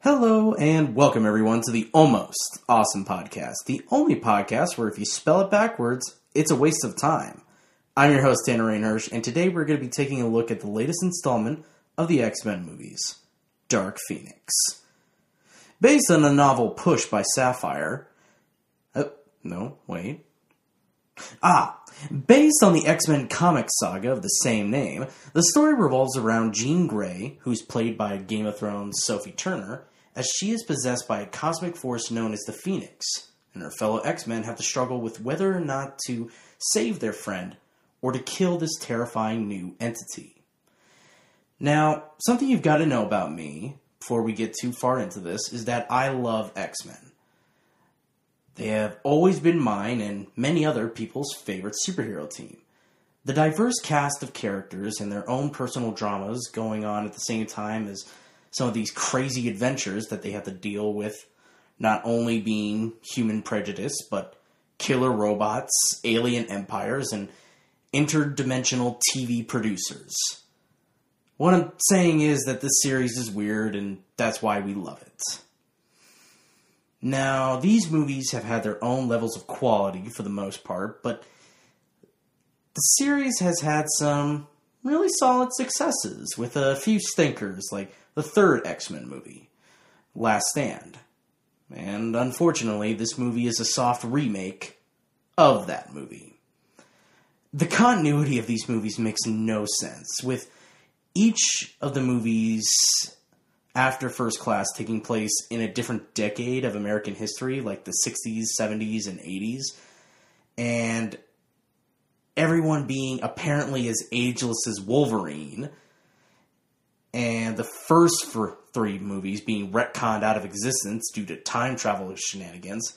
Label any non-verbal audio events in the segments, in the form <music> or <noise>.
Hello and welcome everyone to the Almost Awesome Podcast, the only podcast where if you spell it backwards, it's a waste of time. I'm your host, Tanner Rainhirsch, and today we're going to be taking a look at the latest installment of the X Men movies, Dark Phoenix. Based on a novel Push by Sapphire. Oh, no, wait. Ah, based on the X Men comic saga of the same name, the story revolves around Jean Grey, who's played by Game of Thrones Sophie Turner, as she is possessed by a cosmic force known as the Phoenix, and her fellow X Men have to struggle with whether or not to save their friend or to kill this terrifying new entity. Now, something you've got to know about me before we get too far into this is that I love X Men. They have always been mine and many other people's favorite superhero team. The diverse cast of characters and their own personal dramas going on at the same time as some of these crazy adventures that they have to deal with, not only being human prejudice, but killer robots, alien empires, and interdimensional TV producers. What I'm saying is that this series is weird, and that's why we love it. Now, these movies have had their own levels of quality for the most part, but the series has had some really solid successes with a few stinkers like the third X Men movie, Last Stand. And unfortunately, this movie is a soft remake of that movie. The continuity of these movies makes no sense, with each of the movies after First Class taking place in a different decade of American history, like the 60s, 70s, and 80s, and everyone being apparently as ageless as Wolverine, and the first for three movies being retconned out of existence due to time travel shenanigans.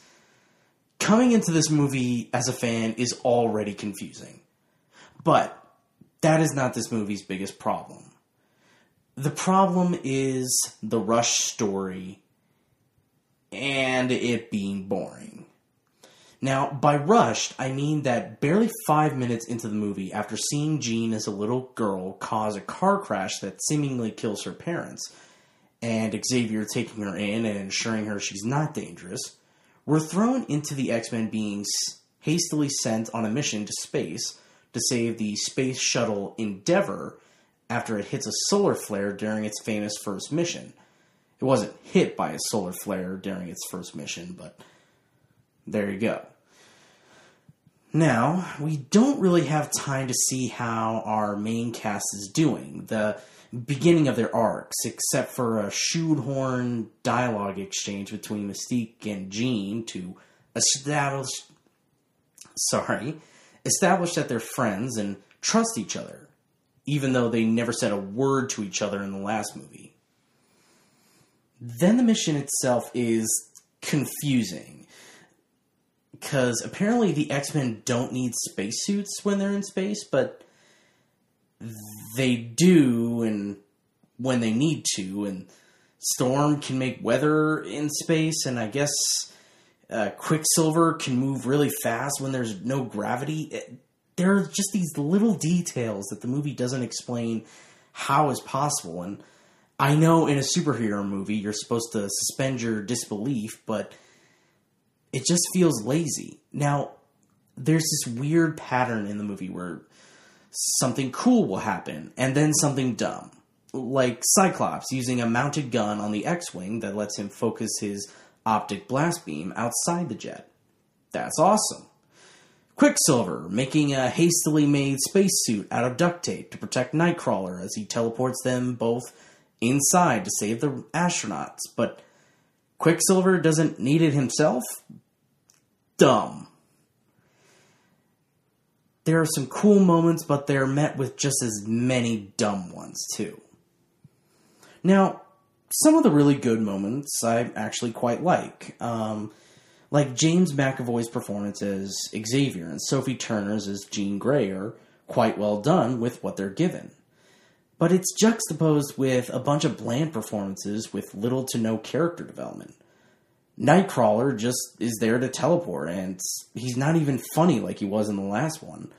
Coming into this movie as a fan is already confusing. But that is not this movie's biggest problem. The problem is the rush story and it being boring. Now, by rushed, I mean that barely five minutes into the movie, after seeing Jean as a little girl cause a car crash that seemingly kills her parents, and Xavier taking her in and ensuring her she's not dangerous, we're thrown into the X Men being hastily sent on a mission to space to save the space shuttle Endeavour after it hits a solar flare during its famous first mission. It wasn't hit by a solar flare during its first mission, but there you go. Now, we don't really have time to see how our main cast is doing, the beginning of their arcs, except for a shoehorn dialogue exchange between Mystique and Jean to establish sorry, establish that they're friends and trust each other, even though they never said a word to each other in the last movie. Then the mission itself is confusing because apparently the X Men don't need spacesuits when they're in space, but they do, and when they need to, and Storm can make weather in space, and I guess uh, Quicksilver can move really fast when there's no gravity. It, there are just these little details that the movie doesn't explain how is possible, and I know in a superhero movie you're supposed to suspend your disbelief, but it just feels lazy. Now, there's this weird pattern in the movie where something cool will happen and then something dumb. Like Cyclops using a mounted gun on the X Wing that lets him focus his optic blast beam outside the jet. That's awesome. Quicksilver making a hastily made spacesuit out of duct tape to protect Nightcrawler as he teleports them both inside to save the astronauts, but Quicksilver doesn't need it himself? Dumb. There are some cool moments, but they're met with just as many dumb ones, too. Now, some of the really good moments I actually quite like. Um, like James McAvoy's performance as Xavier and Sophie Turner's as Jean Grey are quite well done with what they're given but it's juxtaposed with a bunch of bland performances with little to no character development. Nightcrawler just is there to teleport, and he's not even funny like he was in the last one.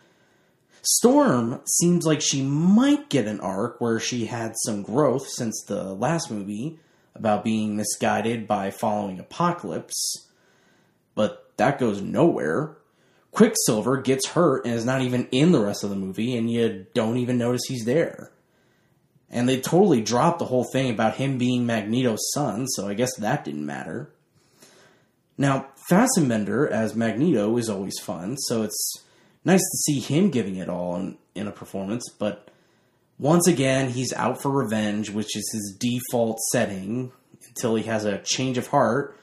Storm seems like she might get an arc where she had some growth since the last movie about being misguided by following Apocalypse, but that goes nowhere. Quicksilver gets hurt and is not even in the rest of the movie, and you don't even notice he's there. And they totally dropped the whole thing about him being Magneto's son, so I guess that didn't matter. Now, Fassbender as Magneto is always fun, so it's nice to see him giving it all in, in a performance, but once again, he's out for revenge, which is his default setting until he has a change of heart,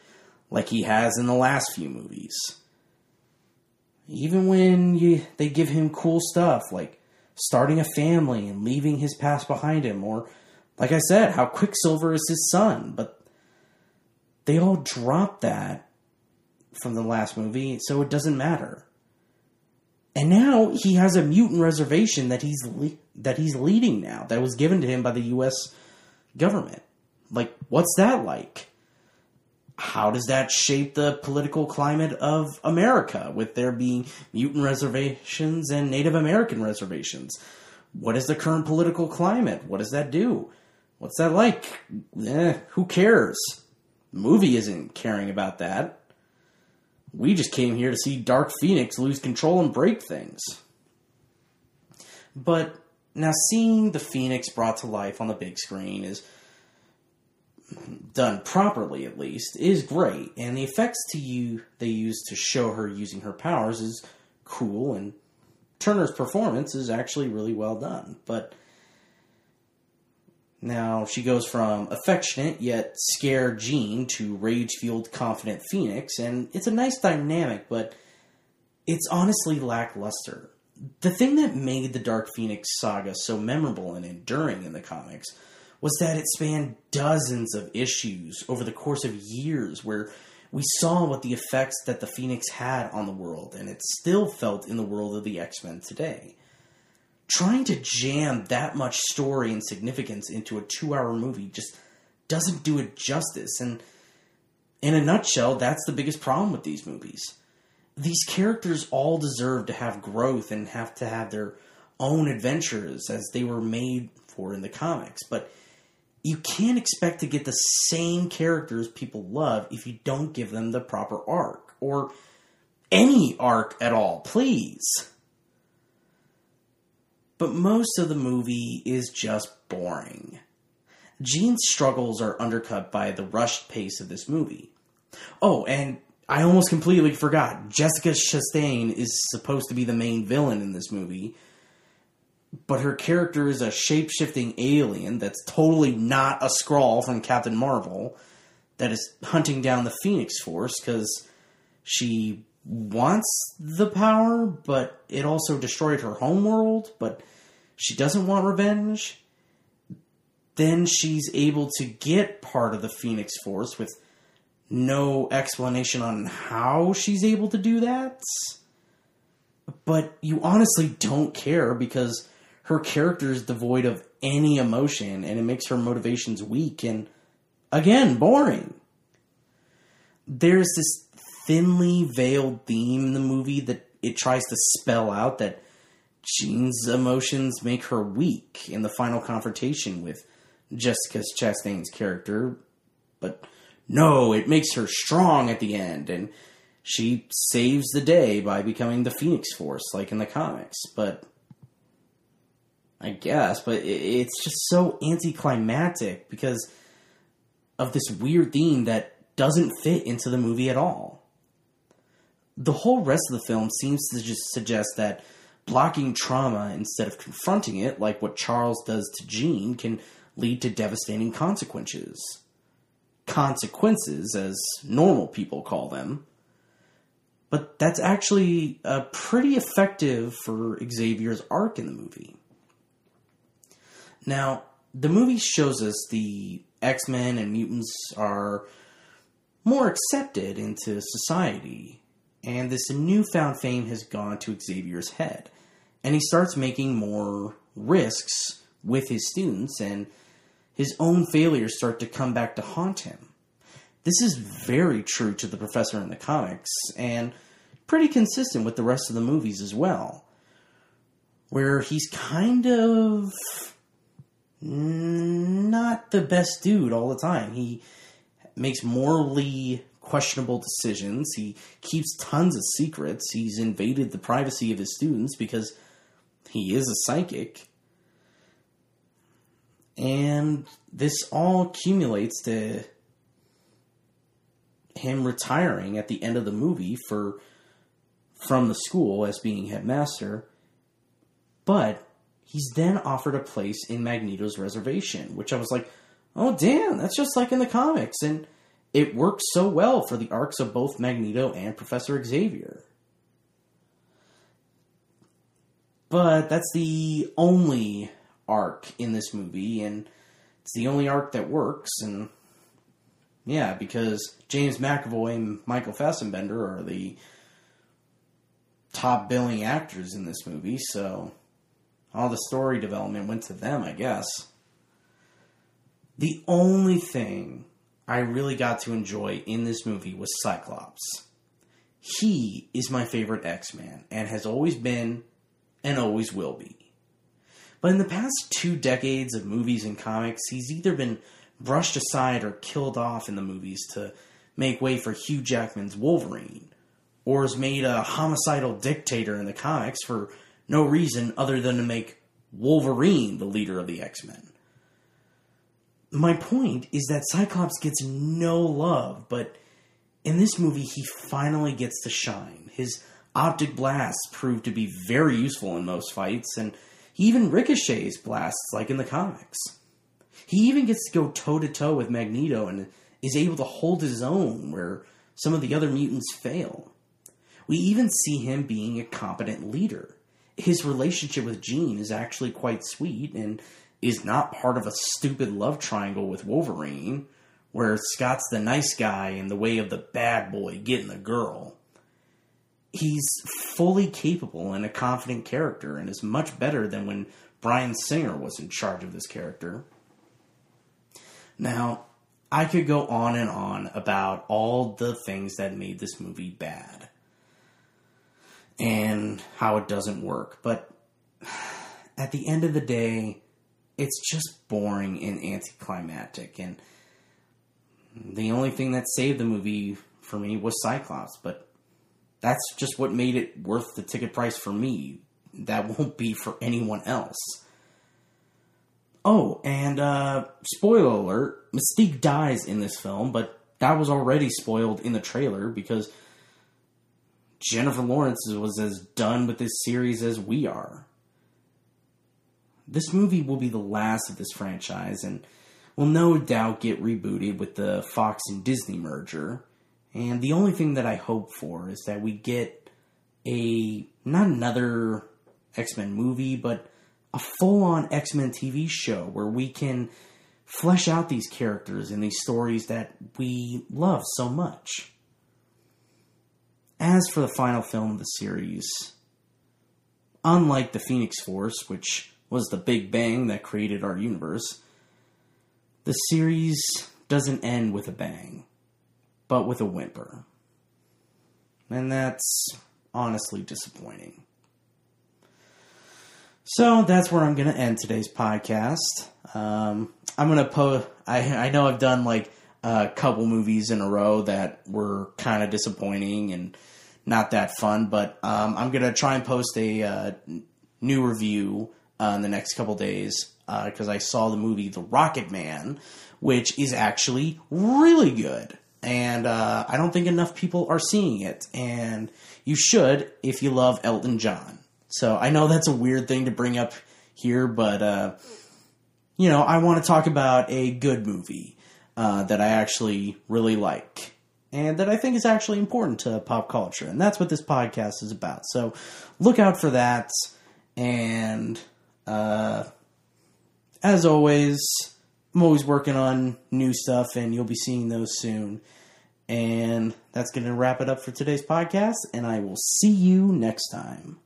like he has in the last few movies. Even when you, they give him cool stuff, like starting a family and leaving his past behind him, or, like I said, how Quicksilver is his son, but they all drop that from the last movie, so it doesn't matter. And now he has a mutant reservation that he's le- that he's leading now that was given to him by the U.S. government. Like, what's that like? How does that shape the political climate of America with there being mutant reservations and Native American reservations? What is the current political climate? What does that do? What's that like? Eh, who cares? The movie isn't caring about that. We just came here to see Dark Phoenix lose control and break things. But now seeing the Phoenix brought to life on the big screen is done properly at least is great. And the effects to you they use to show her using her powers is cool and Turner's performance is actually really well done. But now, she goes from affectionate yet scared Jean to rage fueled confident Phoenix, and it's a nice dynamic, but it's honestly lackluster. The thing that made the Dark Phoenix saga so memorable and enduring in the comics was that it spanned dozens of issues over the course of years where we saw what the effects that the Phoenix had on the world, and it's still felt in the world of the X Men today trying to jam that much story and significance into a two hour movie just doesn't do it justice. And in a nutshell, that's the biggest problem with these movies. These characters all deserve to have growth and have to have their own adventures as they were made for in the comics. But you can't expect to get the same characters people love if you don't give them the proper arc or any arc at all, please but most of the movie is just boring. Jean's struggles are undercut by the rushed pace of this movie. Oh, and I almost completely forgot. Jessica Chastain is supposed to be the main villain in this movie, but her character is a shape shifting alien that's totally not a Skrull from Captain Marvel that is hunting down the Phoenix Force because she wants the power, but it also destroyed her homeworld, but she doesn't want revenge. Then she's able to get part of the Phoenix Force with no explanation on how she's able to do that. But you honestly don't care because her character is devoid of any emotion and it makes her motivations weak and, again, boring. There's this thinly veiled theme in the movie that it tries to spell out that Jean's emotions make her weak in the final confrontation with Jessica Chastain's character, but no, it makes her strong at the end, and she saves the day by becoming the Phoenix Force, like in the comics. But I guess, but it's just so anticlimactic because of this weird theme that doesn't fit into the movie at all the whole rest of the film seems to just suggest that blocking trauma instead of confronting it, like what Charles does to Jean, can lead to devastating consequences. Consequences, as normal people call them. But that's actually uh, pretty effective for Xavier's arc in the movie. Now, the movie shows us the X Men and mutants are more accepted into society and this newfound fame has gone to Xavier's head. And he starts making more risks with his students, and his own failures start to come back to haunt him. this is very true to the professor in the comics and pretty consistent with the rest of the movies as well. Where he's kind of not the best dude all the time. He makes morally questionable decisions. He keeps tons of secrets. He's invaded the privacy of his students because he is a psychic. And this all accumulates to him retiring at the end of the movie for from the school as being headmaster. But he's then offered a place in Magneto's reservation, which I was like, oh damn, that's just like in the comics. And it works so well for the arcs of both Magneto and Professor Xavier. But that's the only arc in this movie, and it's the only arc that works, and yeah, because James McAvoy and Michael Fassbender are the top billing actors in this movie, so all the story development went to them, I guess. The only thing I really got to enjoy in this movie was Cyclops. He is my favorite X Man and has always been and always will be. But in the past two decades of movies and comics, he's either been brushed aside or killed off in the movies to make way for Hugh Jackman's Wolverine, or is made a homicidal dictator in the comics for no reason other than to make Wolverine the leader of the X Men. My point is that Cyclops gets no love, but in this movie, he finally gets to shine. His optic blasts prove to be very useful in most fights, and he even ricochets blasts like in the comics. He even gets to go toe to toe with Magneto and is able to hold his own where some of the other mutants fail. We even see him being a competent leader. His relationship with Jean is actually quite sweet and is not part of a stupid love triangle with Wolverine, where Scott's the nice guy in the way of the bad boy getting the girl. He's fully capable and a confident character and is much better than when Bryan Singer was in charge of this character. Now, I could go on and on about all the things that made this movie bad and how it doesn't work, but at the end of the day, it's just boring and anticlimactic. And the only thing that saved the movie for me was Cyclops, but that's just what made it worth the ticket price for me. That <laughs> won't be for anyone else. Oh, and uh, spoiler alert Mystique dies in this film, but that was already spoiled in the trailer because Jennifer Lawrence was as done with this series as we are. This movie will be the last of this franchise and will no doubt get rebooted with the Fox and Disney merger. And the only thing that I hope for is that we get a not another X Men movie, but a full on X Men TV show where we can flesh out these characters and these stories that we love so much. As for the final film of the series, unlike the Phoenix Force, which was the Big Bang that created our universe, the series doesn't end with a bang, but with a whimper. And that's honestly disappointing. So that's where I'm going to end today's podcast. Um, I'm going to post. I I know I've done like a couple movies in a row that were kind of disappointing and not that fun, but um, I'm going to try and post a uh, new review uh, in the next couple days because uh, I saw the movie The Rocket Man, which is actually really good. And uh, I don't think enough people are seeing it. And you should if you love Elton John. So I know that's a weird thing to bring up here, but uh, you know, I want to talk about a good movie uh, that I actually really like and that I think is actually important to pop culture, and that's what this podcast is about. So look out for that, and uh, as always, I'm always working on new stuff, and you'll be seeing those soon. And that's going to wrap it up for today's podcast, and I will see you next time.